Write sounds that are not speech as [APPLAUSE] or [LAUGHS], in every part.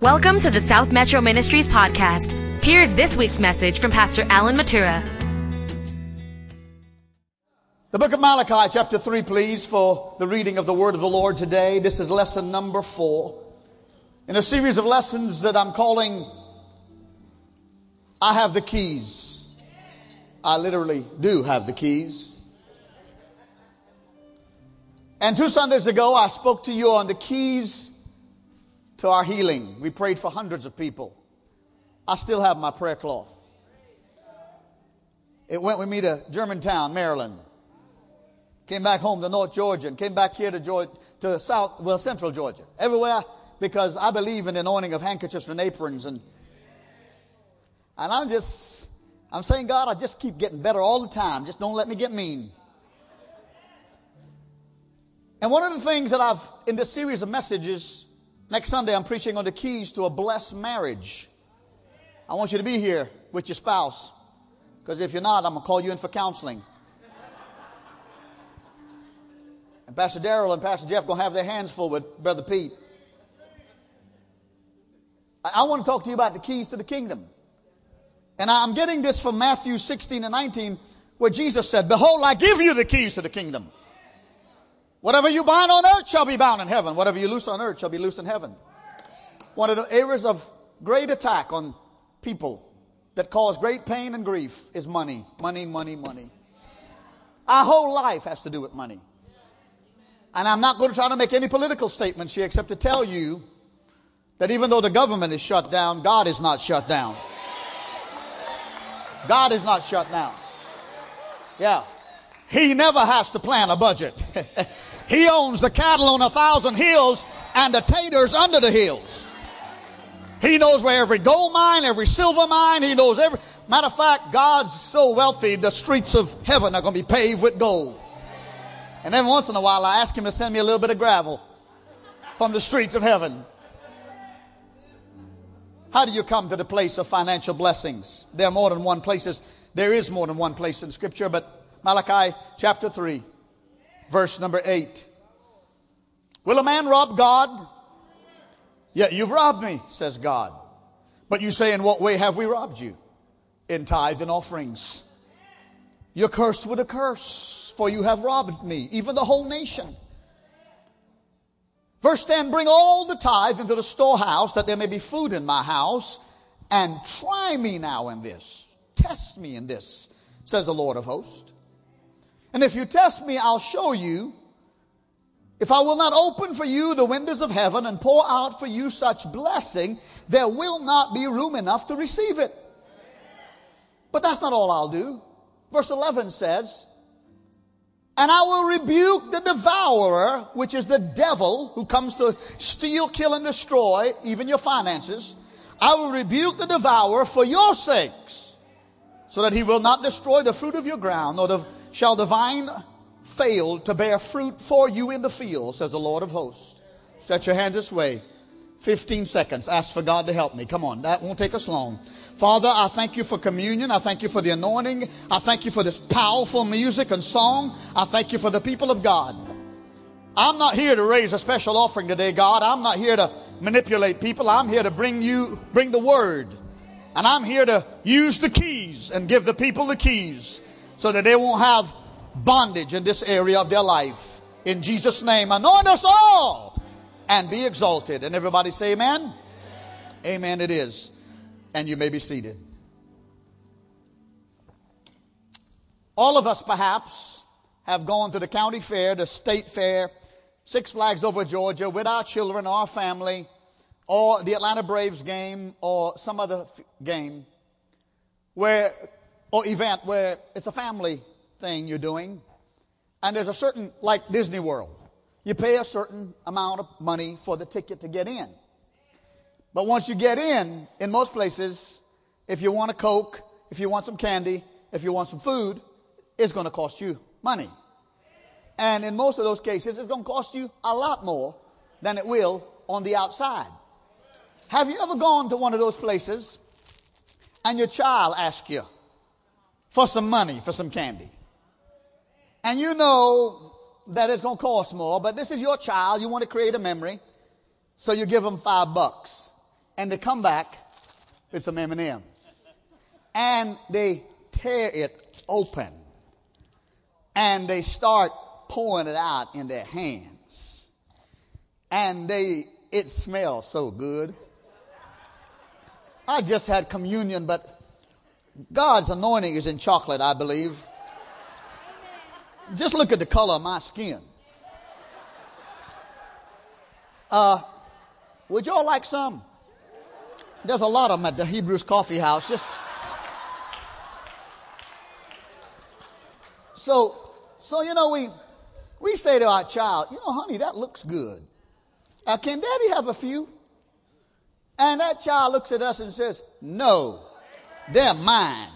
Welcome to the South Metro Ministries podcast. Here's this week's message from Pastor Alan Mathura. The book of Malachi, chapter 3, please, for the reading of the word of the Lord today. This is lesson number four in a series of lessons that I'm calling I Have the Keys. I literally do have the keys. And two Sundays ago, I spoke to you on the keys to our healing. We prayed for hundreds of people. I still have my prayer cloth. It went with me to Germantown, Maryland. Came back home to North Georgia and came back here to Georgia, to South, well, Central Georgia. Everywhere because I believe in the anointing of handkerchiefs and aprons and and I'm just I'm saying, God, I just keep getting better all the time. Just don't let me get mean. And one of the things that I've in this series of messages Next Sunday, I'm preaching on the keys to a blessed marriage. I want you to be here with your spouse. Because if you're not, I'm going to call you in for counseling. And Pastor Darrell and Pastor Jeff going to have their hands full with Brother Pete. I want to talk to you about the keys to the kingdom. And I'm getting this from Matthew 16 and 19, where Jesus said, Behold, I give you the keys to the kingdom. Whatever you bind on earth shall be bound in heaven. Whatever you loose on earth shall be loosed in heaven. One of the areas of great attack on people that cause great pain and grief is money. Money, money, money. Our whole life has to do with money. And I'm not going to try to make any political statements here except to tell you that even though the government is shut down, God is not shut down. God is not shut down. Yeah. He never has to plan a budget. [LAUGHS] he owns the cattle on a thousand hills and the taters under the hills. He knows where every gold mine, every silver mine, he knows every. Matter of fact, God's so wealthy, the streets of heaven are going to be paved with gold. And then once in a while, I ask him to send me a little bit of gravel from the streets of heaven. How do you come to the place of financial blessings? There are more than one places. There is more than one place in Scripture, but Malachi chapter 3, verse number 8. Will a man rob God? Yet you've robbed me, says God. But you say, In what way have we robbed you? In tithe and offerings. You're cursed with a curse, for you have robbed me, even the whole nation. Verse 10 Bring all the tithe into the storehouse, that there may be food in my house, and try me now in this. Test me in this, says the Lord of hosts. And if you test me, I'll show you. If I will not open for you the windows of heaven and pour out for you such blessing, there will not be room enough to receive it. But that's not all I'll do. Verse 11 says, And I will rebuke the devourer, which is the devil who comes to steal, kill, and destroy even your finances. I will rebuke the devourer for your sakes, so that he will not destroy the fruit of your ground, or the shall the vine fail to bear fruit for you in the field, says the Lord of hosts. Stretch your hands this way. 15 seconds. Ask for God to help me. Come on, that won't take us long. Father, I thank you for communion. I thank you for the anointing. I thank you for this powerful music and song. I thank you for the people of God. I'm not here to raise a special offering today, God. I'm not here to manipulate people. I'm here to bring you, bring the word. And I'm here to use the keys and give the people the keys so that they won't have bondage in this area of their life. In Jesus' name, anoint us all and be exalted. And everybody say amen. Amen, amen it is. And you may be seated. All of us, perhaps, have gone to the county fair, the state fair, Six Flags over Georgia with our children, our family, or the Atlanta Braves game, or some other f- game where or event where it's a family thing you're doing, and there's a certain, like Disney World, you pay a certain amount of money for the ticket to get in. But once you get in, in most places, if you want a Coke, if you want some candy, if you want some food, it's going to cost you money. And in most of those cases, it's going to cost you a lot more than it will on the outside. Have you ever gone to one of those places and your child asks you, for some money, for some candy. And you know that it's going to cost more, but this is your child. You want to create a memory. So you give them five bucks. and they come back with some M&Ms. And they tear it open. And they start pouring it out in their hands. And they, it smells so good. I just had communion, but God's anointing is in chocolate, I believe. Just look at the color of my skin. Uh, would y'all like some? There's a lot of them at the Hebrews Coffee House. Just so, so you know, we we say to our child, you know, honey, that looks good. Can Daddy have a few? And that child looks at us and says, no, they're mine.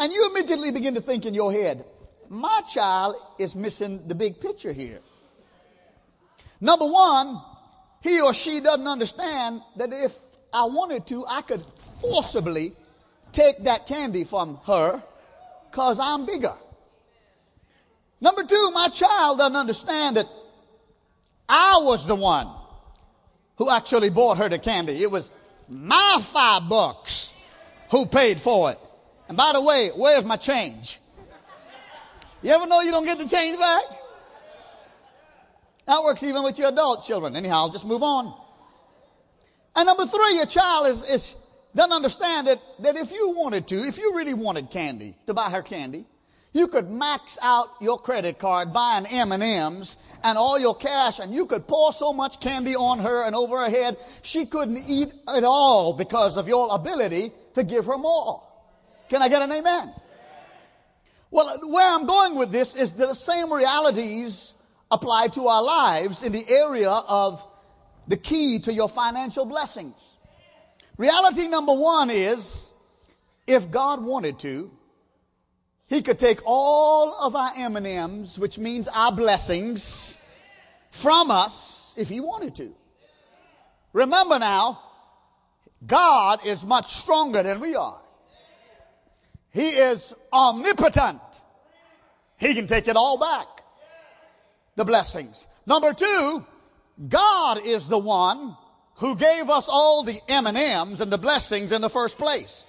And you immediately begin to think in your head, my child is missing the big picture here. Number one, he or she doesn't understand that if I wanted to, I could forcibly take that candy from her because I'm bigger. Number two, my child doesn't understand that I was the one who actually bought her the candy. It was my five bucks who paid for it. And by the way, where's my change? You ever know you don't get the change back? That works even with your adult children. Anyhow, I'll just move on. And number three, your child is, is doesn't understand that, that if you wanted to, if you really wanted candy, to buy her candy, you could max out your credit card buying M&Ms and all your cash and you could pour so much candy on her and over her head, she couldn't eat it all because of your ability to give her more. Can I get an amen? Well, where I'm going with this is the same realities apply to our lives in the area of the key to your financial blessings. Reality number one is if God wanted to, he could take all of our M&Ms, which means our blessings, from us if he wanted to. Remember now, God is much stronger than we are. He is omnipotent. He can take it all back. The blessings. Number two, God is the one who gave us all the M&Ms and the blessings in the first place.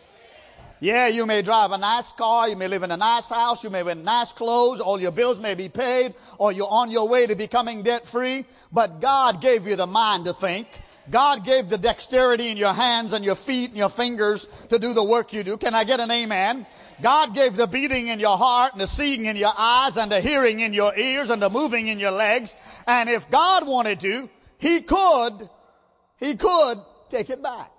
Yeah, you may drive a nice car, you may live in a nice house, you may wear nice clothes, all your bills may be paid, or you're on your way to becoming debt free, but God gave you the mind to think. God gave the dexterity in your hands and your feet and your fingers to do the work you do. Can I get an amen? God gave the beating in your heart and the seeing in your eyes and the hearing in your ears and the moving in your legs. And if God wanted to, He could, He could take it back.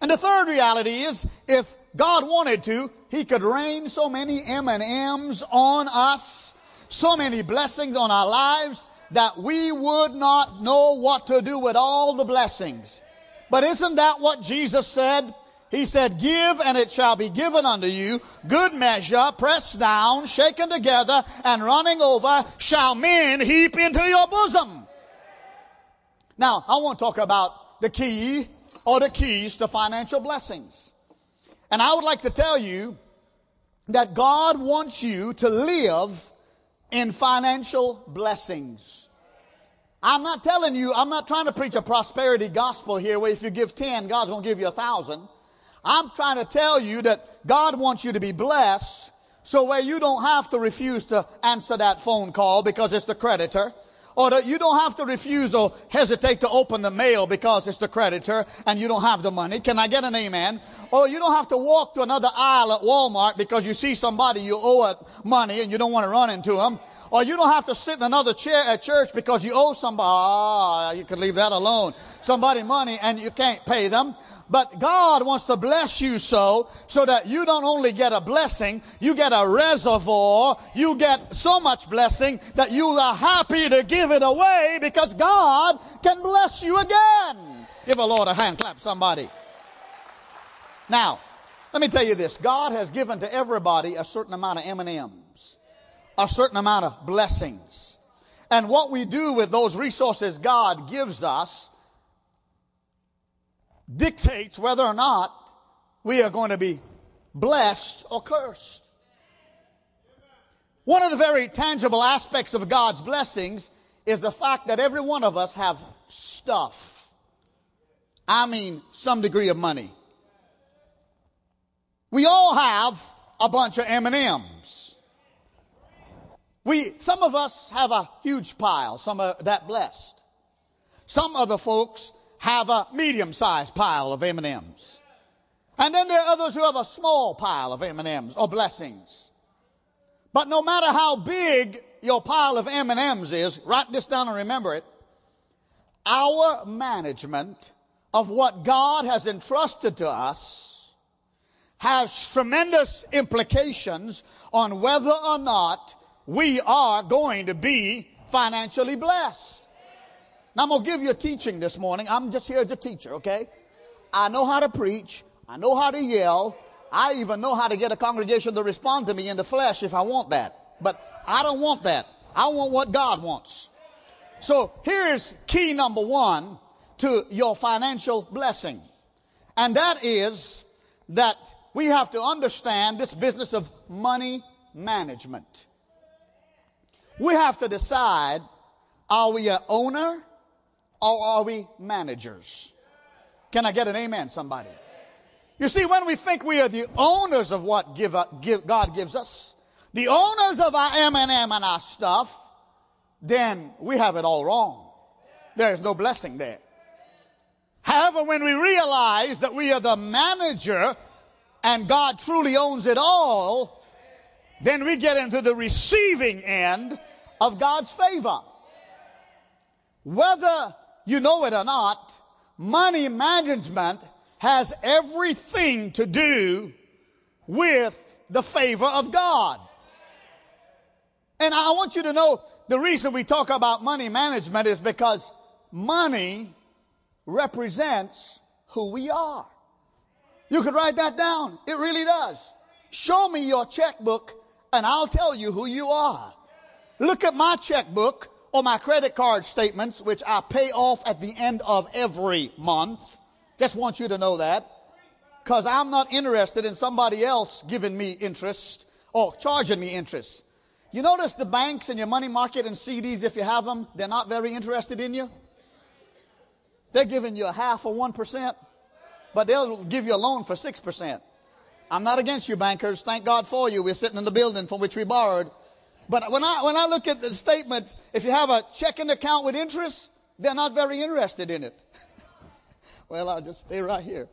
And the third reality is if God wanted to, He could rain so many M&Ms on us, so many blessings on our lives that we would not know what to do with all the blessings. But isn't that what Jesus said? He said, Give and it shall be given unto you. Good measure, pressed down, shaken together, and running over, shall men heap into your bosom. Now, I want to talk about the key or the keys to financial blessings. And I would like to tell you that God wants you to live in financial blessings. I'm not telling you, I'm not trying to preach a prosperity gospel here where if you give 10, God's going to give you a thousand. I'm trying to tell you that God wants you to be blessed so where you don't have to refuse to answer that phone call because it's the creditor or you don't have to refuse or hesitate to open the mail because it's the creditor and you don't have the money. Can I get an amen? Or you don't have to walk to another aisle at Walmart because you see somebody you owe it money and you don't want to run into them. Or you don't have to sit in another chair at church because you owe somebody, ah, you can leave that alone. Somebody money and you can't pay them. But God wants to bless you so, so that you don't only get a blessing, you get a reservoir, you get so much blessing that you are happy to give it away because God can bless you again. Give a Lord a hand clap, somebody. Now, let me tell you this. God has given to everybody a certain amount of M&Ms, a certain amount of blessings. And what we do with those resources God gives us dictates whether or not we are going to be blessed or cursed. One of the very tangible aspects of God's blessings is the fact that every one of us have stuff. I mean, some degree of money. We all have a bunch of M&Ms. We, some of us have a huge pile, some are that blessed. Some other folks have a medium-sized pile of M&Ms. And then there are others who have a small pile of M&Ms or blessings. But no matter how big your pile of M&Ms is, write this down and remember it. Our management of what God has entrusted to us has tremendous implications on whether or not we are going to be financially blessed. Now I'm going to give you a teaching this morning. I'm just here as a teacher, okay? I know how to preach. I know how to yell. I even know how to get a congregation to respond to me in the flesh if I want that. But I don't want that. I want what God wants. So here's key number one to your financial blessing. And that is that we have to understand this business of money management. We have to decide are we an owner or are we managers? Can I get an amen, somebody? You see, when we think we are the owners of what give, give, God gives us, the owners of our M&M and our stuff, then we have it all wrong. There is no blessing there. However, when we realize that we are the manager and God truly owns it all, then we get into the receiving end of God's favor. Whether you know it or not, money management has everything to do with the favor of God. And I want you to know the reason we talk about money management is because money represents who we are. You could write that down. It really does. Show me your checkbook and I'll tell you who you are. Look at my checkbook or my credit card statements, which I pay off at the end of every month. Just want you to know that. Because I'm not interested in somebody else giving me interest or charging me interest. You notice the banks and your money market and CDs, if you have them, they're not very interested in you. They're giving you a half or 1%, but they'll give you a loan for 6%. I'm not against you bankers. Thank God for you. We're sitting in the building from which we borrowed. But when I, when I look at the statements, if you have a checking account with interest, they're not very interested in it. [LAUGHS] well, I'll just stay right here.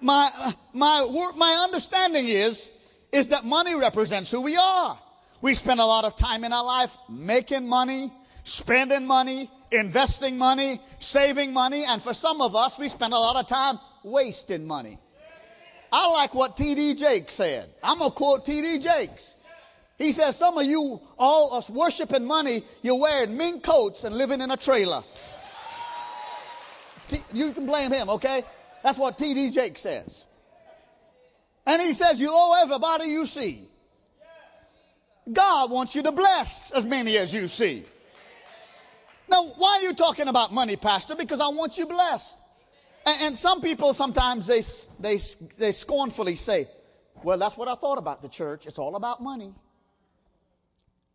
My, my, my understanding is is that money represents who we are. We spend a lot of time in our life making money, spending money, investing money, saving money, and for some of us, we spend a lot of time wasting money. I like what T.D. Jakes said. I'm going to quote T.D. Jakes. He says, Some of you, all us worshiping money, you're wearing mink coats and living in a trailer. T- you can blame him, okay? That's what T.D. Jakes says. And he says, You owe everybody you see. God wants you to bless as many as you see. Now, why are you talking about money, Pastor? Because I want you blessed. And, some people sometimes they, they, they scornfully say, Well, that's what I thought about the church. It's all about money.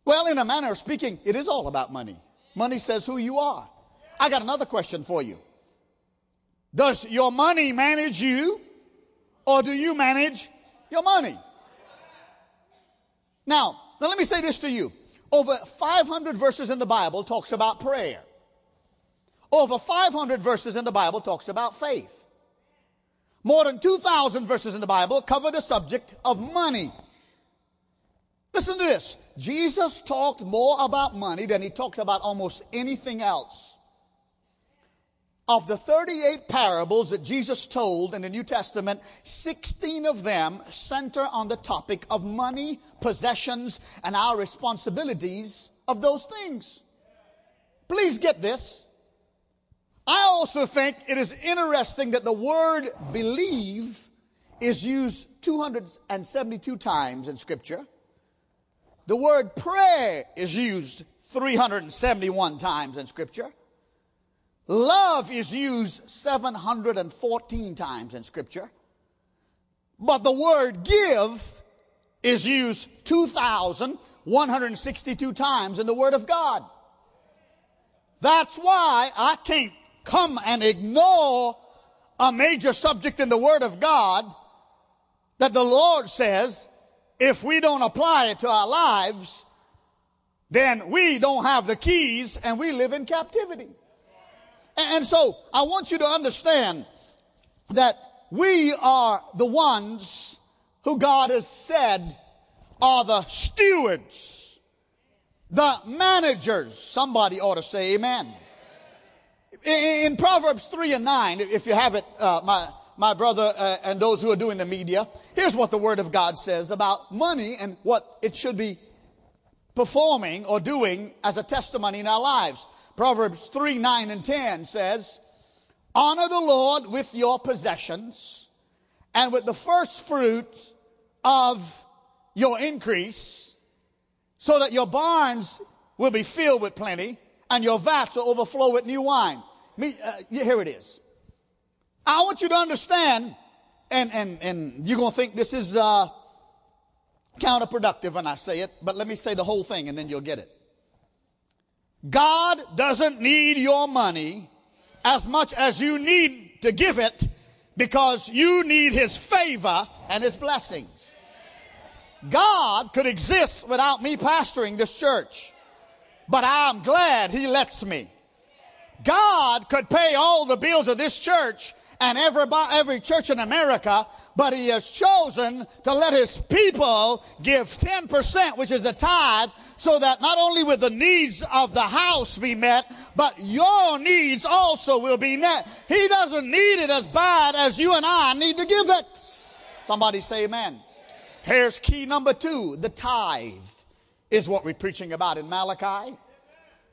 Well, in a manner of speaking, it is all about money. Money says who you are. I got another question for you. Does your money manage you? or do you manage your money? Now, now let me say this to you. Over 500 verses in the Bible talks about prayer. Over 500 verses in the Bible talks about faith. More than 2,000 verses in the Bible cover the subject of money. Listen to this. Jesus talked more about money than he talked about almost anything else. Of the 38 parables that Jesus told in the New Testament, 16 of them center on the topic of money, possessions, and our responsibilities of those things. Please get this. I also think it is interesting that the word believe is used 272 times in Scripture. The word pray is used 371 times in Scripture. Love is used 714 times in Scripture, but the word give is used 2,162 times in the Word of God. That's why I can't come and ignore a major subject in the Word of God that the Lord says if we don't apply it to our lives, then we don't have the keys and we live in captivity. And so I want you to understand that we are the ones who God has said are the stewards, the managers. Somebody ought to say amen. In Proverbs 3 and 9, if you have it, uh, my, my brother uh, and those who are doing the media, here's what the Word of God says about money and what it should be performing or doing as a testimony in our lives. Proverbs 3, 9, and 10 says, Honor the Lord with your possessions and with the first fruit of your increase, so that your barns will be filled with plenty and your vats will overflow with new wine. Me, uh, here it is. I want you to understand, and, and, and you're going to think this is uh, counterproductive when I say it, but let me say the whole thing and then you'll get it. God doesn't need your money as much as you need to give it because you need His favor and His blessings. God could exist without me pastoring this church, but I'm glad He lets me. God could pay all the bills of this church and every, every church in America, but he has chosen to let his people give 10%, which is the tithe, so that not only will the needs of the house be met, but your needs also will be met. He doesn't need it as bad as you and I need to give it. Somebody say amen. Here's key number two the tithe is what we're preaching about in Malachi.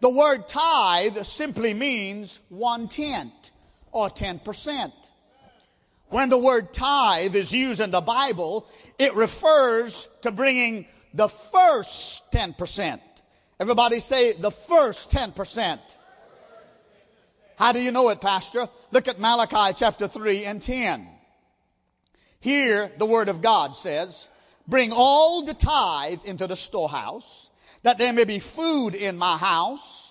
The word tithe simply means one tenth or 10%. When the word tithe is used in the Bible, it refers to bringing the first 10%. Everybody say the first 10%. How do you know it, Pastor? Look at Malachi chapter 3 and 10. Here, the word of God says, Bring all the tithe into the storehouse, that there may be food in my house.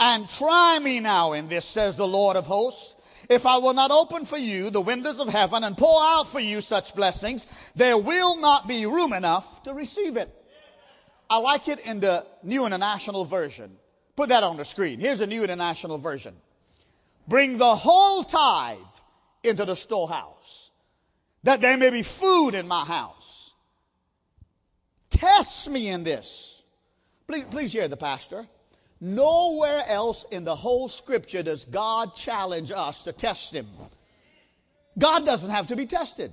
And try me now in this, says the Lord of hosts, if I will not open for you the windows of heaven and pour out for you such blessings, there will not be room enough to receive it. I like it in the New International Version. Put that on the screen. Here's the New International Version. Bring the whole tithe into the storehouse, that there may be food in my house. Test me in this. Please, please hear the pastor. Nowhere else in the whole scripture does God challenge us to test him. God doesn't have to be tested.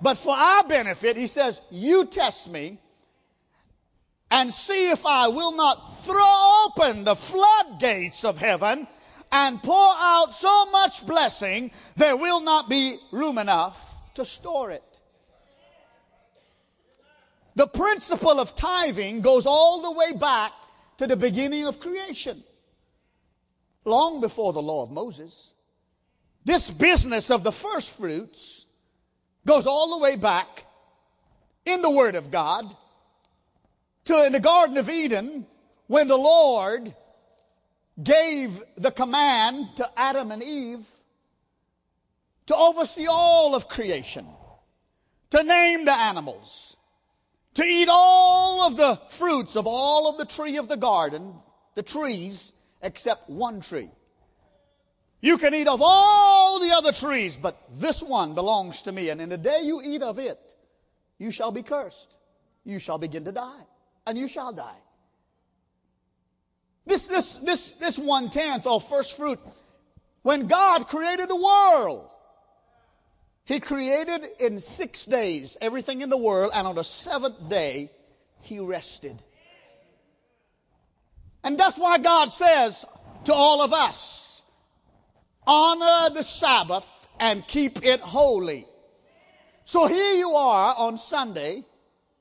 But for our benefit, he says, You test me and see if I will not throw open the floodgates of heaven and pour out so much blessing, there will not be room enough to store it. The principle of tithing goes all the way back to the beginning of creation, long before the law of Moses. This business of the first fruits goes all the way back in the Word of God to in the Garden of Eden when the Lord gave the command to Adam and Eve to oversee all of creation, to name the animals, to eat all of the fruits of all of the tree of the garden, the trees, except one tree. You can eat of all the other trees, but this one belongs to me. And in the day you eat of it, you shall be cursed. You shall begin to die, and you shall die. This, this, this, this one tenth or first fruit, when God created the world, he created in six days everything in the world, and on the seventh day, he rested. And that's why God says to all of us honor the Sabbath and keep it holy. So here you are on Sunday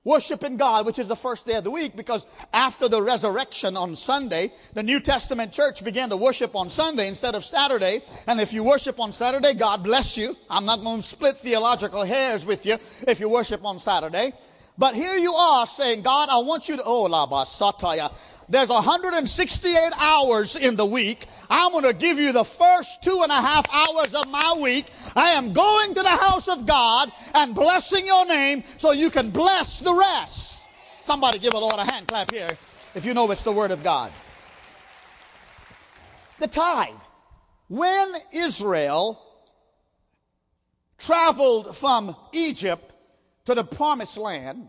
worshiping God, which is the first day of the week, because after the resurrection on Sunday, the New Testament church began to worship on Sunday instead of Saturday. And if you worship on Saturday, God bless you. I'm not going to split theological hairs with you if you worship on Saturday. But here you are saying, God, I want you to, oh, la basataya. There's 168 hours in the week. I'm going to give you the first two and a half hours of my week. I am going to the house of God and blessing your name so you can bless the rest. Somebody give a Lord a hand clap here if you know it's the word of God. The tithe. When Israel traveled from Egypt to the promised land,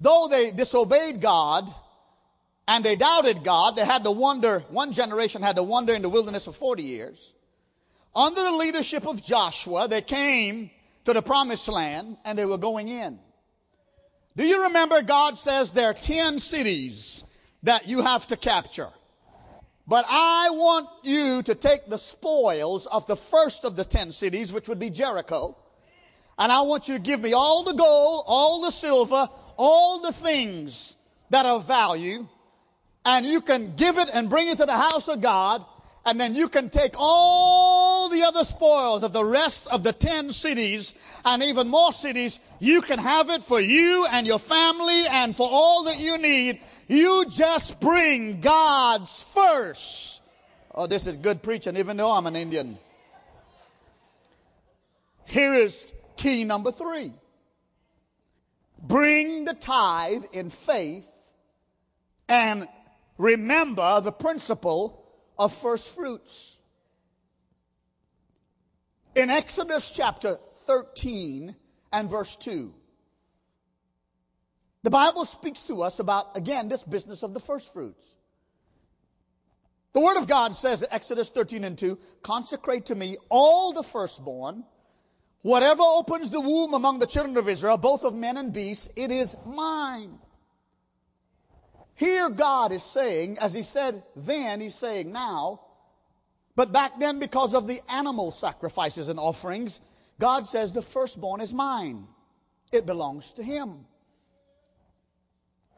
though they disobeyed God and they doubted God, they had to wander, one generation had to wander in the wilderness for 40 years. Under the leadership of Joshua, they came to the promised land and they were going in. Do you remember God says there are 10 cities that you have to capture? But I want you to take the spoils of the first of the 10 cities, which would be Jericho, and I want you to give me all the gold, all the silver, all the things that are of value, and you can give it and bring it to the house of God, and then you can take all the other spoils of the rest of the 10 cities and even more cities. You can have it for you and your family and for all that you need. You just bring God's first. Oh, this is good preaching, even though I'm an Indian. Here is key number three bring the tithe in faith and remember the principle of first fruits. In Exodus chapter 13 and verse 2, the Bible speaks to us about, again, this business of the first fruits. The Word of God says in Exodus 13 and 2 consecrate to me all the firstborn, whatever opens the womb among the children of Israel, both of men and beasts, it is mine. Here God is saying, as he said then, he's saying now, but back then because of the animal sacrifices and offerings, God says the firstborn is mine. It belongs to him.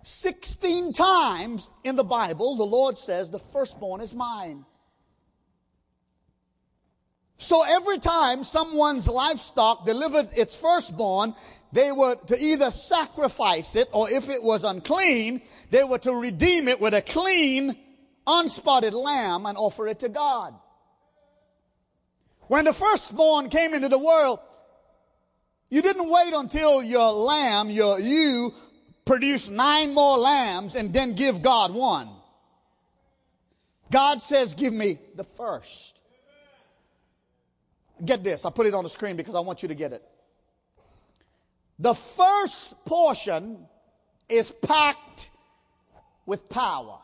16 times in the Bible, the Lord says, The firstborn is mine. So every time someone's livestock delivered its firstborn, they were to either sacrifice it or if it was unclean, they were to redeem it with a clean, unspotted lamb and offer it to God. When the firstborn came into the world, you didn't wait until your lamb, your you, produce nine more lambs and then give God one. God says, Give me the first. Get this, I put it on the screen because I want you to get it. The first portion is packed with power.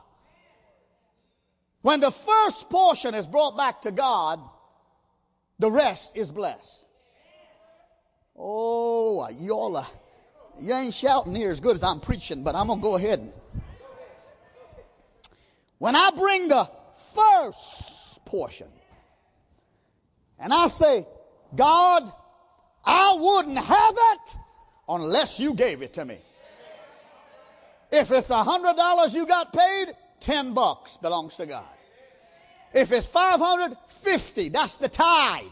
When the first portion is brought back to God, the rest is blessed. Oh, y'all you ain't shouting here as good as I'm preaching, but I'm going to go ahead. When I bring the first portion and I say, God, I wouldn't have it unless you gave it to me. If it's a hundred dollars you got paid, ten bucks belongs to God. If it's five hundred, fifty. That's the tithe.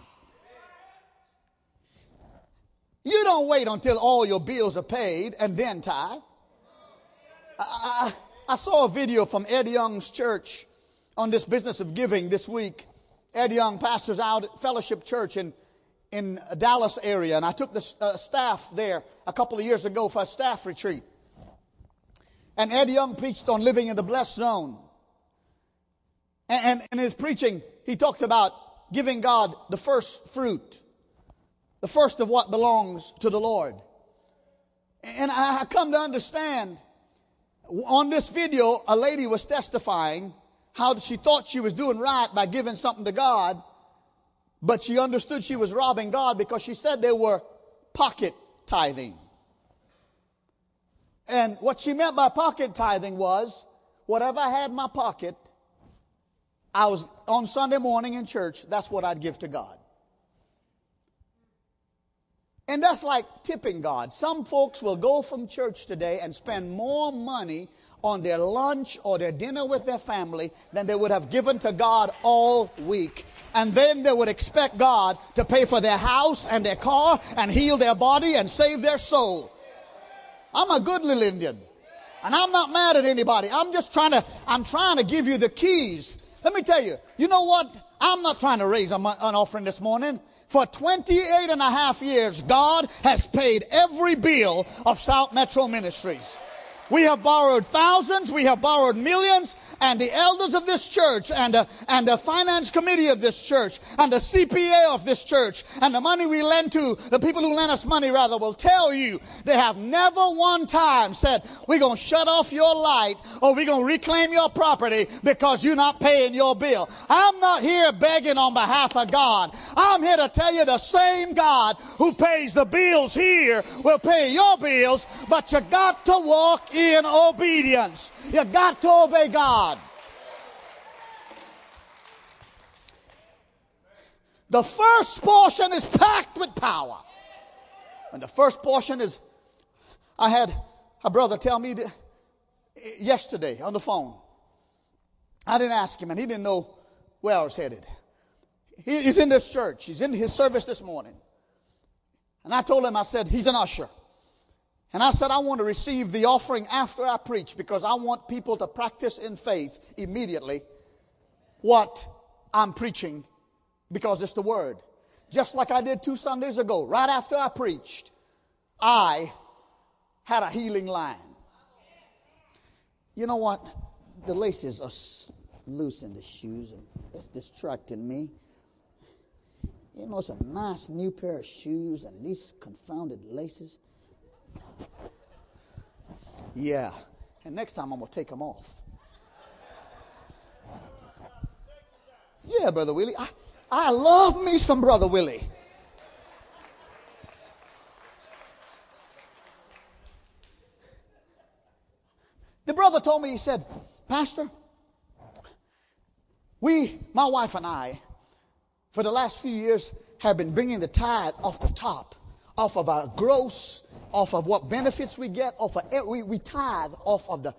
You don't wait until all your bills are paid and then tithe. I, I, I saw a video from Ed Young's church on this business of giving this week. Ed Young pastors out at Fellowship Church in, in Dallas area, and I took the uh, staff there a couple of years ago for a staff retreat. And Ed Young preached on living in the blessed zone. And, and in his preaching, he talked about giving God the first fruit the first of what belongs to the Lord. And I come to understand on this video, a lady was testifying how she thought she was doing right by giving something to God, but she understood she was robbing God because she said they were pocket tithing. And what she meant by pocket tithing was whatever I had in my pocket, I was on Sunday morning in church, that's what I'd give to God. And that's like tipping God. Some folks will go from church today and spend more money on their lunch or their dinner with their family than they would have given to God all week. And then they would expect God to pay for their house and their car and heal their body and save their soul. I'm a good little Indian. And I'm not mad at anybody. I'm just trying to, I'm trying to give you the keys. Let me tell you, you know what? I'm not trying to raise an offering this morning. For 28 and a half years, God has paid every bill of South Metro Ministries. We have borrowed thousands, we have borrowed millions, and the elders of this church and the, and the finance committee of this church and the CPA of this church and the money we lend to, the people who lend us money rather, will tell you they have never one time said, we're going to shut off your light or we're going to reclaim your property because you're not paying your bill. I'm not here begging on behalf of God. I'm here to tell you the same God who pays the bills here will pay your bills, but you got to walk in obedience. You got to obey God. The first portion is packed with power. And the first portion is, I had a brother tell me eh, yesterday on the phone. I didn't ask him, and he didn't know where I was headed. he's in this church. He's in his service this morning. And I told him, I said, he's an usher. And I said, I want to receive the offering after I preach because I want people to practice in faith immediately what I'm preaching because it's the word. Just like I did two Sundays ago, right after I preached, I had a healing line. You know what? The laces are loose in the shoes and it's distracting me. You know, it's a nice new pair of shoes and these confounded laces. Yeah. And next time I'm going to take them off. Yeah, Brother Willie. I, I love me some Brother Willie. The brother told me, he said, Pastor, we, my wife and I, for the last few years have been bringing the tithe off the top, off of our gross off of what benefits we get, off of we, we tithe off of the.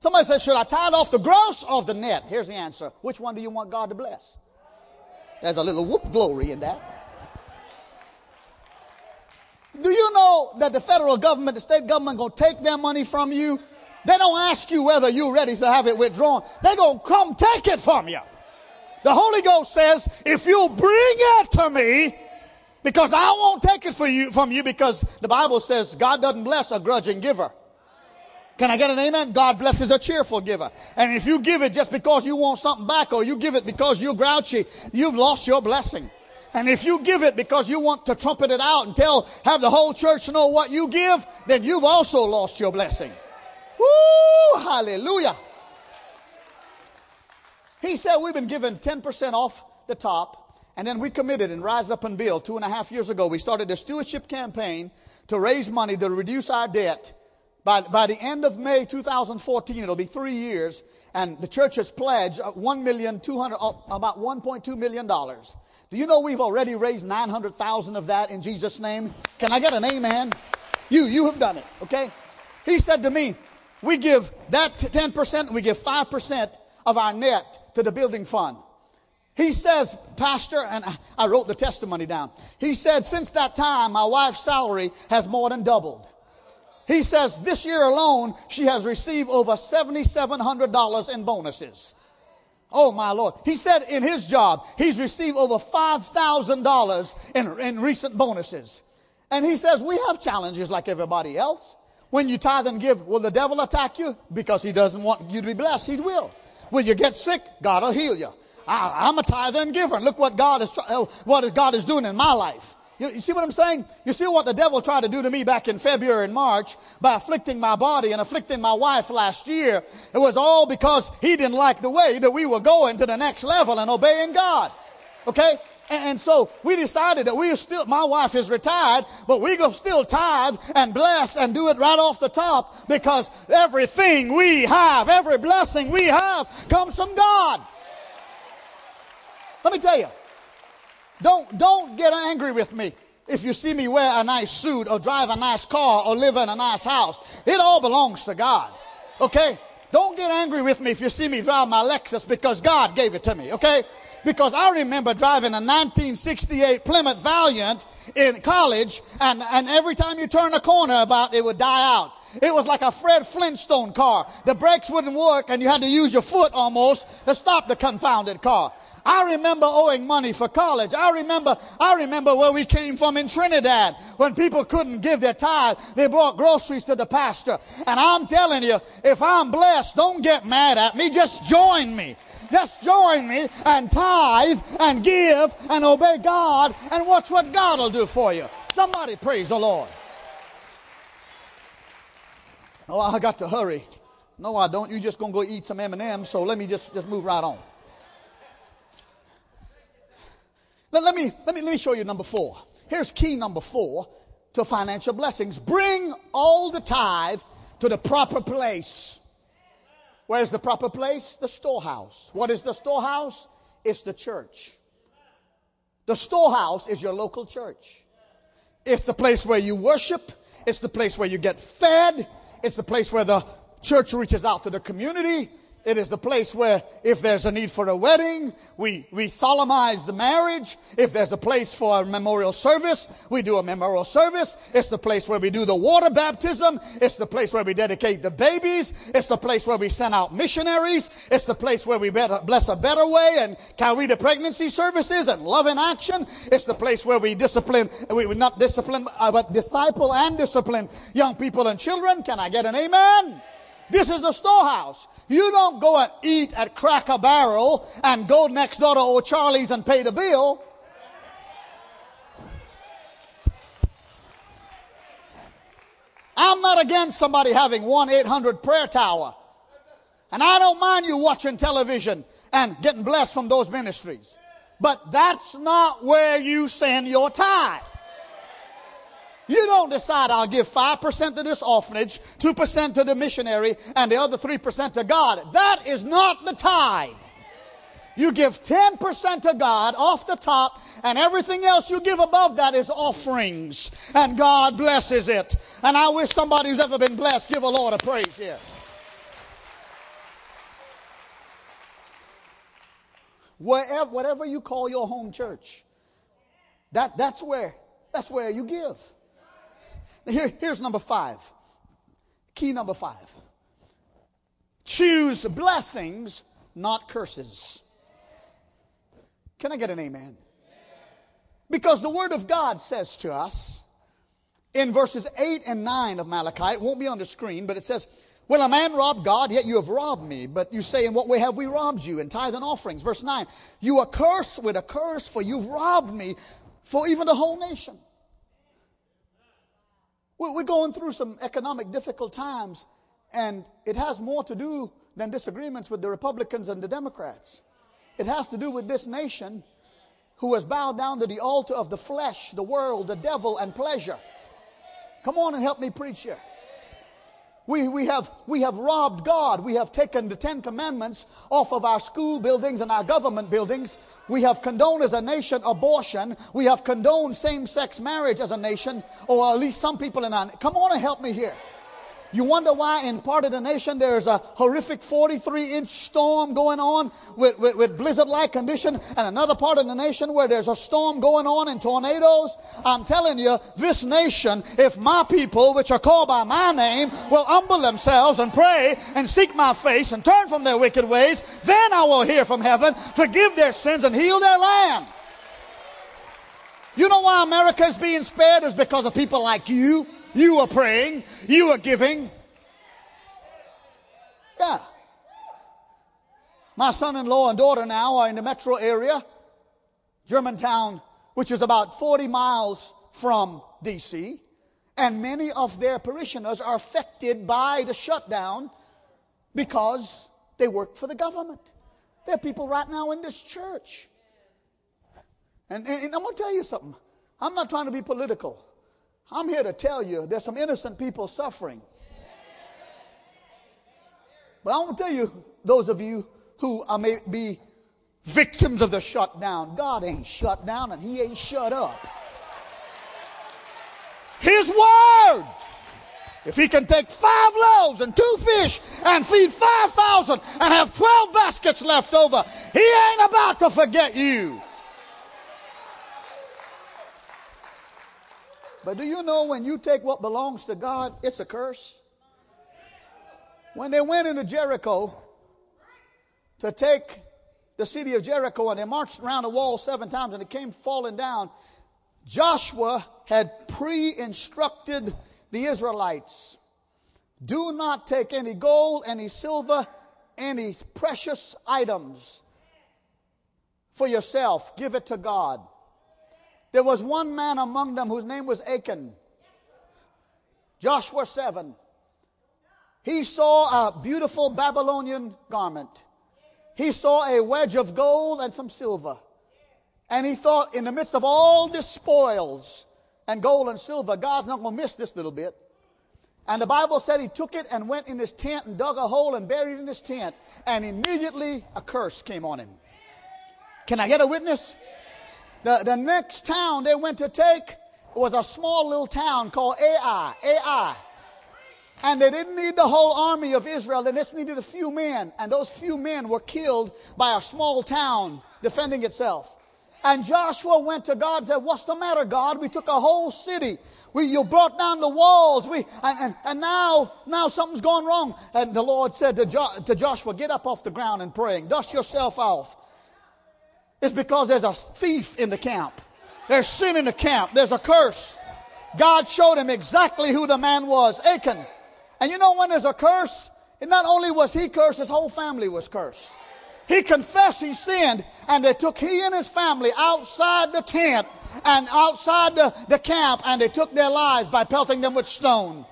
Somebody says, should I tithe off the gross off the net? Here's the answer. Which one do you want God to bless? There's a little whoop glory in that. Do you know that the federal government, the state government, gonna take their money from you? They don't ask you whether you're ready to have it withdrawn. They're gonna come take it from you. The Holy Ghost says, if you bring it to me, because I won't take it for you, from you because the Bible says God doesn't bless a grudging giver. Can I get an amen? God blesses a cheerful giver. And if you give it just because you want something back or you give it because you're grouchy, you've lost your blessing. And if you give it because you want to trumpet it out and tell, have the whole church know what you give, then you've also lost your blessing. Woo! Hallelujah. He said we've been given 10% off the top and then we committed and Rise Up and Build two and a half years ago. We started a stewardship campaign to raise money to reduce our debt. By, by the end of May 2014, it'll be three years, and the church has pledged hundred, uh, about 1.2 million dollars. Do you know we've already raised 900,000 of that in Jesus' name? Can I get an amen? You, you have done it, okay? He said to me, we give that 10%, and we give 5% of our net to the building fund. He says, Pastor, and I wrote the testimony down. He said, since that time, my wife's salary has more than doubled. He says, this year alone, she has received over $7,700 in bonuses. Oh my Lord. He said in his job, he's received over $5,000 in, in recent bonuses. And he says, we have challenges like everybody else. When you tithe and give, will the devil attack you? Because he doesn't want you to be blessed. He will. Will you get sick? God will heal you. I, am a tither and giver. Look what God is, what God is doing in my life. You, you, see what I'm saying? You see what the devil tried to do to me back in February and March by afflicting my body and afflicting my wife last year. It was all because he didn't like the way that we were going to the next level and obeying God. Okay? And, so we decided that we are still, my wife is retired, but we go still tithe and bless and do it right off the top because everything we have, every blessing we have comes from God. Let me tell you, don't, don't get angry with me if you see me wear a nice suit or drive a nice car or live in a nice house. It all belongs to God. Okay? Don't get angry with me if you see me drive my Lexus because God gave it to me. Okay? Because I remember driving a 1968 Plymouth Valiant in college, and, and every time you turn a corner about, it would die out. It was like a Fred Flintstone car. The brakes wouldn't work and you had to use your foot almost to stop the confounded car. I remember owing money for college. I remember, I remember where we came from in Trinidad when people couldn't give their tithe. They brought groceries to the pastor. And I'm telling you, if I'm blessed, don't get mad at me. Just join me. Just join me and tithe and give and obey God and watch what God will do for you. Somebody praise the Lord. Oh, I got to hurry. No, I don't. You just gonna go eat some M&Ms, so let me just, just move right on. Let, let, me, let, me, let me show you number four. Here's key number four to financial blessings. Bring all the tithe to the proper place. Where's the proper place? The storehouse. What is the storehouse? It's the church. The storehouse is your local church. It's the place where you worship. It's the place where you get fed. It's the place where the church reaches out to the community. It is the place where if there's a need for a wedding, we, we solemnize the marriage. If there's a place for a memorial service, we do a memorial service. It's the place where we do the water baptism. It's the place where we dedicate the babies. It's the place where we send out missionaries. It's the place where we better, bless a better way and the pregnancy services and love in action. It's the place where we discipline, we would not discipline, uh, but disciple and discipline young people and children. Can I get an amen? This is the storehouse. You don't go and eat at Cracker Barrel and go next door to O'Charlie's and pay the bill. I'm not against somebody having 1 800 prayer tower. And I don't mind you watching television and getting blessed from those ministries. But that's not where you send your tithe. You don't decide I'll give 5% to this orphanage, 2% to the missionary, and the other 3% to God. That is not the tithe. You give 10% to God off the top, and everything else you give above that is offerings. And God blesses it. And I wish somebody who's ever been blessed give a Lord a praise here. Wherever, whatever you call your home church, that, that's where that's where you give. Here, here's number five. Key number five. Choose blessings, not curses. Can I get an amen? Because the Word of God says to us in verses 8 and 9 of Malachi, it won't be on the screen, but it says, Will a man rob God? Yet you have robbed me. But you say, In what way have we robbed you? In tithe and offerings. Verse 9, You are cursed with a curse, for you've robbed me for even the whole nation. We're going through some economic difficult times, and it has more to do than disagreements with the Republicans and the Democrats. It has to do with this nation who has bowed down to the altar of the flesh, the world, the devil, and pleasure. Come on and help me preach here. We, we, have, we have robbed God. We have taken the Ten Commandments off of our school buildings and our government buildings. We have condoned as a nation abortion. We have condoned same sex marriage as a nation, or at least some people in our. Come on and help me here. You wonder why in part of the nation there's a horrific 43 inch storm going on with, with, with blizzard like condition and another part of the nation where there's a storm going on in tornadoes. I'm telling you, this nation, if my people, which are called by my name, will humble themselves and pray and seek my face and turn from their wicked ways, then I will hear from heaven, forgive their sins and heal their land. You know why America is being spared is because of people like you. You are praying. You are giving. Yeah. My son in law and daughter now are in the metro area, Germantown, which is about 40 miles from D.C., and many of their parishioners are affected by the shutdown because they work for the government. There are people right now in this church. And, and, and I'm going to tell you something. I'm not trying to be political. I'm here to tell you there's some innocent people suffering. But I want to tell you, those of you who may be victims of the shutdown, God ain't shut down and He ain't shut up. His word. If he can take five loaves and two fish and feed 5,000 and have 12 baskets left over, he ain't about to forget you. But do you know when you take what belongs to God, it's a curse? When they went into Jericho to take the city of Jericho and they marched around the wall seven times and it came falling down, Joshua had pre instructed the Israelites do not take any gold, any silver, any precious items for yourself. Give it to God. There was one man among them whose name was Achan. Joshua 7. He saw a beautiful Babylonian garment. He saw a wedge of gold and some silver. And he thought, in the midst of all the spoils and gold and silver, God's not going to miss this little bit. And the Bible said he took it and went in his tent and dug a hole and buried it in his tent. And immediately a curse came on him. Can I get a witness? The, the next town they went to take was a small little town called Ai. Ai. And they didn't need the whole army of Israel. They just needed a few men. And those few men were killed by a small town defending itself. And Joshua went to God and said, What's the matter, God? We took a whole city. We, you brought down the walls. We, and, and, and now, now something's gone wrong. And the Lord said to, jo, to Joshua, Get up off the ground and praying. Dust yourself off. It's because there's a thief in the camp. There's sin in the camp. There's a curse. God showed him exactly who the man was Achan. And you know when there's a curse, and not only was he cursed, his whole family was cursed. He confessed he sinned, and they took he and his family outside the tent and outside the, the camp, and they took their lives by pelting them with stone.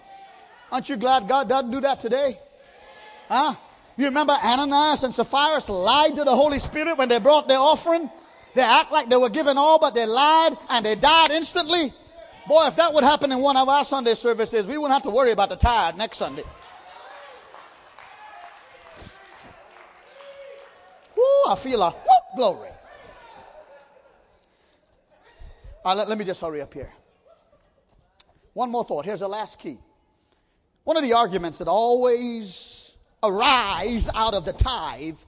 Aren't you glad God doesn't do that today? Huh? You remember Ananias and Sapphira lied to the Holy Spirit when they brought their offering? They act like they were given all, but they lied and they died instantly. Boy, if that would happen in one of our Sunday services, we wouldn't have to worry about the tithe next Sunday. Woo, I feel a whoop, glory. All right, let, let me just hurry up here. One more thought. Here's the last key. One of the arguments that always arise out of the tithe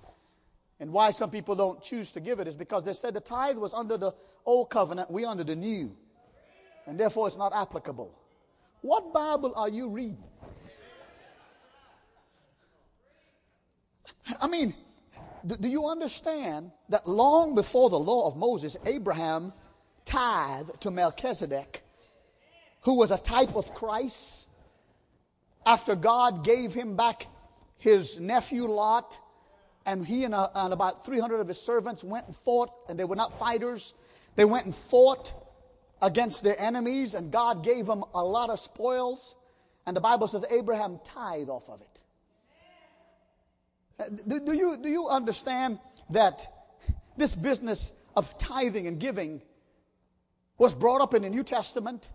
and why some people don't choose to give it is because they said the tithe was under the old covenant, we under the new. And therefore it's not applicable. What Bible are you reading? I mean, do you understand that long before the law of Moses, Abraham tithed to Melchizedek, who was a type of Christ? After God gave him back his nephew Lot, and he and, a, uh, and about 300 of his servants went and fought, and they were not fighters. They went and fought against their enemies, and God gave them a lot of spoils. And the Bible says Abraham tithed off of it. Do, do, you, do you understand that this business of tithing and giving was brought up in the New Testament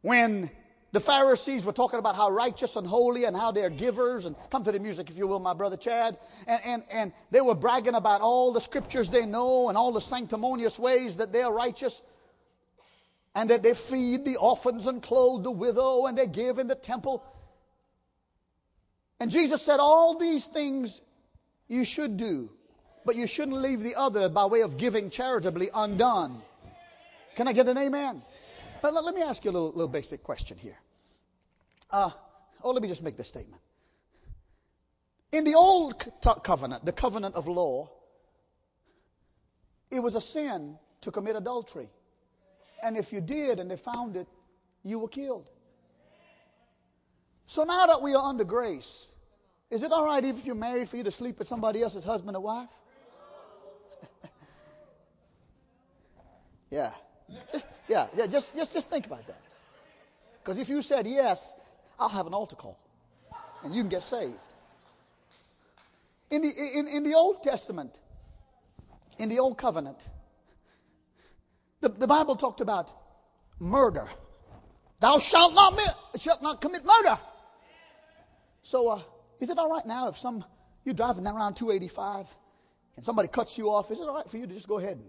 when the Pharisees were talking about how righteous and holy and how they're givers and come to the music if you will, my brother Chad. And, and, and they were bragging about all the scriptures they know and all the sanctimonious ways that they're righteous and that they feed the orphans and clothe the widow and they give in the temple. And Jesus said, All these things you should do, but you shouldn't leave the other by way of giving charitably undone. Can I get an amen? But let me ask you a little, little basic question here. Uh, oh, let me just make this statement. In the old covenant, the covenant of law, it was a sin to commit adultery. And if you did and they found it, you were killed. So now that we are under grace, is it all right if you're married for you to sleep with somebody else's husband or wife? [LAUGHS] yeah. Just, yeah, yeah, just, just, just think about that. Because if you said yes, I'll have an altar call and you can get saved. In the, in, in the Old Testament, in the Old Covenant, the, the Bible talked about murder. Thou shalt not, shalt not commit murder. So, uh, is it all right now if some you're driving around 285 and somebody cuts you off? Is it all right for you to just go ahead and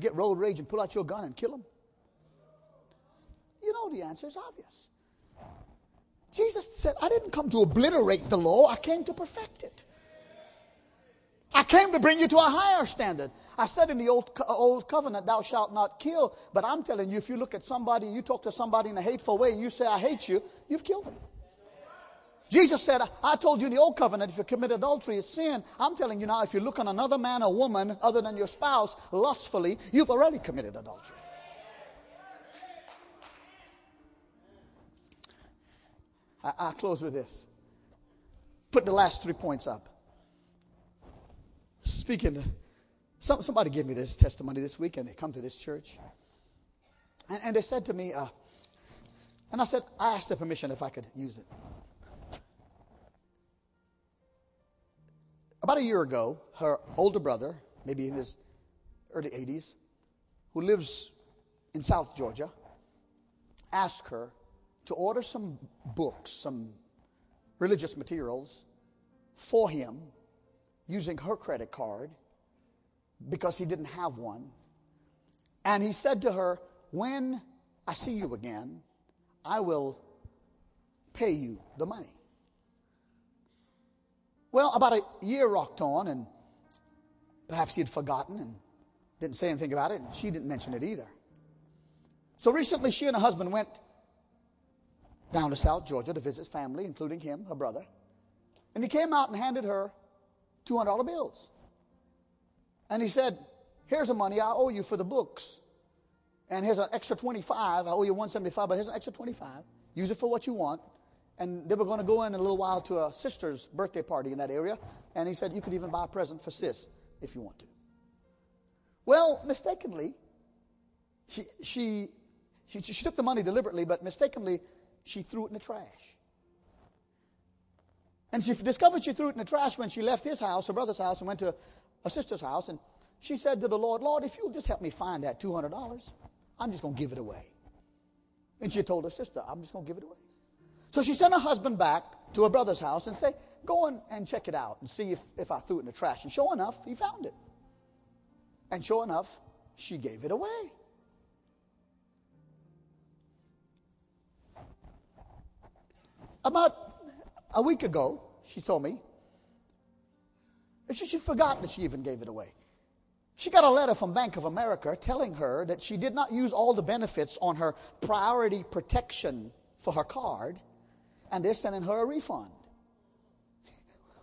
get road rage and pull out your gun and kill them? You know the answer is obvious. Jesus said, I didn't come to obliterate the law, I came to perfect it. I came to bring you to a higher standard. I said in the old, old covenant, thou shalt not kill. But I'm telling you, if you look at somebody and you talk to somebody in a hateful way and you say, I hate you, you've killed them. Jesus said, I told you in the old covenant, if you commit adultery, it's sin. I'm telling you now, if you look on another man or woman other than your spouse lustfully, you've already committed adultery. I, I close with this. Put the last three points up. Speaking, to, some, somebody gave me this testimony this week, and they come to this church. And, and they said to me, uh, and I said, I asked their permission if I could use it. About a year ago, her older brother, maybe in his early 80s, who lives in South Georgia, asked her to order some books, some religious materials for him using her credit card because he didn't have one. And he said to her, When I see you again, I will pay you the money. Well, about a year rocked on, and perhaps he had forgotten and didn't say anything about it, and she didn't mention it either. So recently, she and her husband went down to South Georgia to visit family, including him, her brother. And he came out and handed her $200 bills. And he said, Here's the money I owe you for the books. And here's an extra 25. I owe you 175, but here's an extra 25. Use it for what you want. And they were going to go in, a little while to a sister's birthday party in that area. And he said, You could even buy a present for sis if you want to. Well, mistakenly, she, she, she, she took the money deliberately, but mistakenly, she threw it in the trash. And she discovered she threw it in the trash when she left his house, her brother's house, and went to a sister's house. And she said to the Lord, Lord, if you'll just help me find that $200, I'm just going to give it away. And she told her sister, I'm just going to give it away. So she sent her husband back to her brother's house and say, go on and check it out and see if, if I threw it in the trash. And sure enough, he found it. And sure enough, she gave it away. About a week ago, she told me, she, she forgot that she even gave it away. She got a letter from Bank of America telling her that she did not use all the benefits on her priority protection for her card, and they're sending her a refund.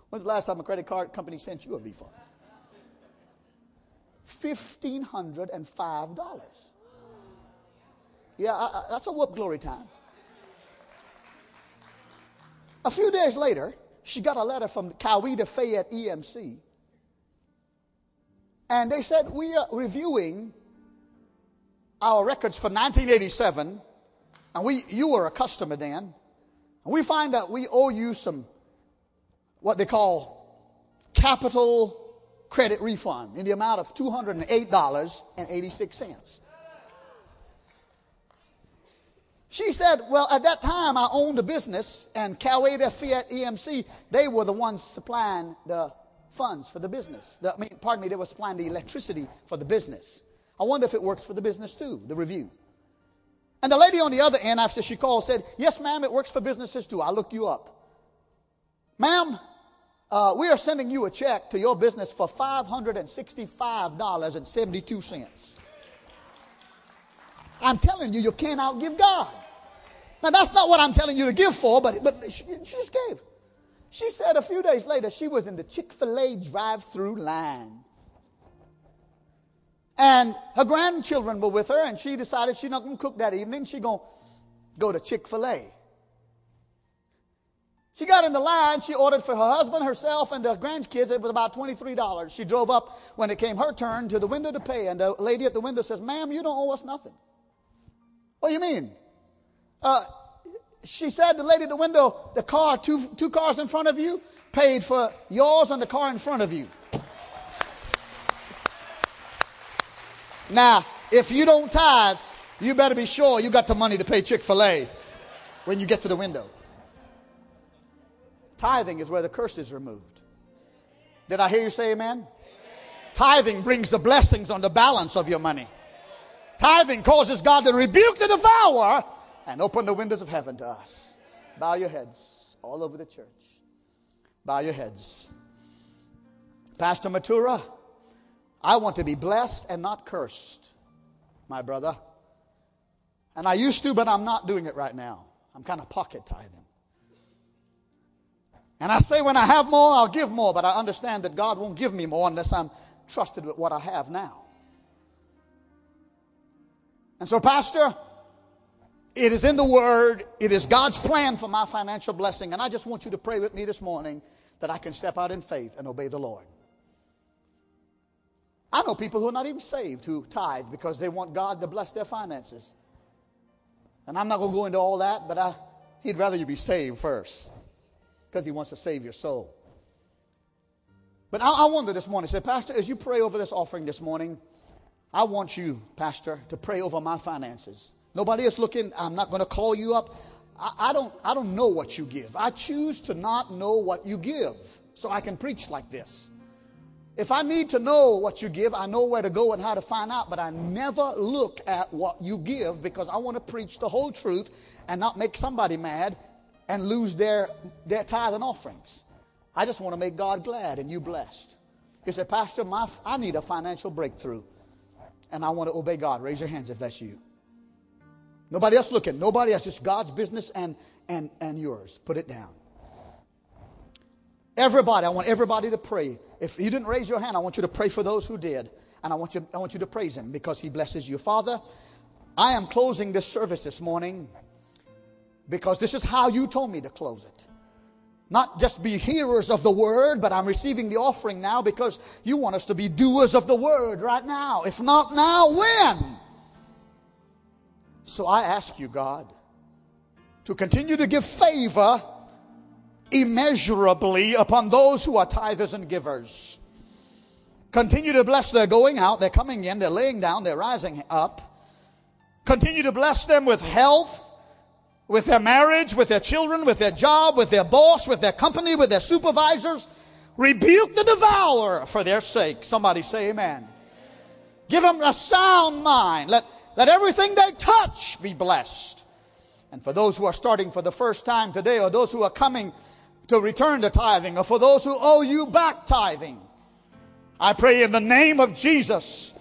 When's the last time a credit card company sent you a refund? $1,505. Yeah, I, I, that's a whoop glory time. A few days later, she got a letter from Coweta Fayette EMC. And they said, We are reviewing our records for 1987. And we, you were a customer then. And we find that we owe you some, what they call capital credit refund in the amount of $208.86. She said, Well, at that time I owned a business, and Coweta Fayette EMC, they were the ones supplying the funds for the business. The, I mean, pardon me, they were supplying the electricity for the business. I wonder if it works for the business too, the review. And the lady on the other end, after she called, said, Yes, ma'am, it works for businesses too. I'll look you up. Ma'am, uh, we are sending you a check to your business for $565.72. I'm telling you, you can't outgive God. Now, that's not what I'm telling you to give for, but, but she, she just gave. She said a few days later she was in the Chick fil A drive through line. And her grandchildren were with her, and she decided she's not going to cook that evening. She's going to go to Chick fil A. She got in the line. She ordered for her husband, herself, and the grandkids. It was about $23. She drove up when it came her turn to the window to pay, and the lady at the window says, Ma'am, you don't owe us nothing. What do you mean? Uh, she said, the lady at the window, the car, two, two cars in front of you, paid for yours and the car in front of you. Now, if you don't tithe, you better be sure you got the money to pay Chick fil A when you get to the window. Tithing is where the curse is removed. Did I hear you say amen? amen? Tithing brings the blessings on the balance of your money. Tithing causes God to rebuke the devourer and open the windows of heaven to us. Bow your heads all over the church. Bow your heads. Pastor Mathura, I want to be blessed and not cursed, my brother. And I used to, but I'm not doing it right now. I'm kind of pocket tithing. And I say, when I have more, I'll give more, but I understand that God won't give me more unless I'm trusted with what I have now. And so, Pastor, it is in the Word, it is God's plan for my financial blessing, and I just want you to pray with me this morning that I can step out in faith and obey the Lord. I know people who are not even saved who tithe because they want God to bless their finances. And I'm not going to go into all that, but I, He'd rather you be saved first because He wants to save your soul. But I, I wonder this morning, say, Pastor, as you pray over this offering this morning, I want you, Pastor, to pray over my finances. Nobody is looking, I'm not going to call you up. I, I, don't, I don't know what you give. I choose to not know what you give so I can preach like this. If I need to know what you give, I know where to go and how to find out, but I never look at what you give because I want to preach the whole truth and not make somebody mad and lose their, their tithe and offerings. I just want to make God glad and you blessed. You say, Pastor, my, I need a financial breakthrough and I want to obey God. Raise your hands if that's you. Nobody else looking. Nobody else. Just God's business and, and, and yours. Put it down. Everybody, I want everybody to pray. If you didn't raise your hand, I want you to pray for those who did. And I want you, I want you to praise him because he blesses you. Father, I am closing this service this morning because this is how you told me to close it. Not just be hearers of the word, but I'm receiving the offering now because you want us to be doers of the word right now. If not now, when? So I ask you, God, to continue to give favor immeasurably upon those who are tithers and givers. Continue to bless their going out, they're coming in, they're laying down, they're rising up. Continue to bless them with health, with their marriage, with their children, with their job, with their boss, with their company, with their supervisors. Rebuke the devourer for their sake. Somebody say amen. Give them a sound mind. Let, let everything they touch be blessed. And for those who are starting for the first time today, or those who are coming to return to tithing, or for those who owe you back tithing. I pray in the name of Jesus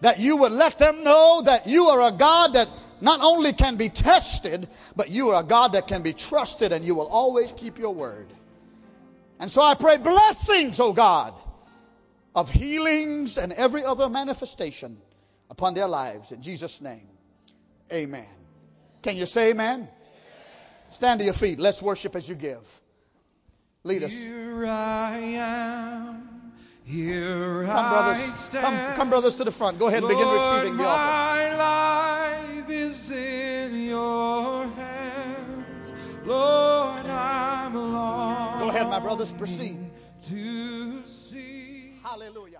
that you would let them know that you are a God that not only can be tested, but you are a God that can be trusted and you will always keep your word. And so I pray blessings, oh God, of healings and every other manifestation upon their lives. In Jesus' name, amen. Can you say amen? Stand to your feet. Let's worship as you give. Lead us. Here I am. Here come, brothers. Come, come, brothers, to the front. Go ahead and begin receiving the offering. My life is in your hand. Lord, I'm alone. Go ahead, my brothers. Proceed. To see Hallelujah.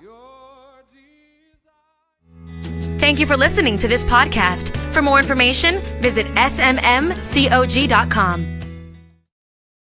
Thank you for listening to this podcast. For more information, visit smmcog.com.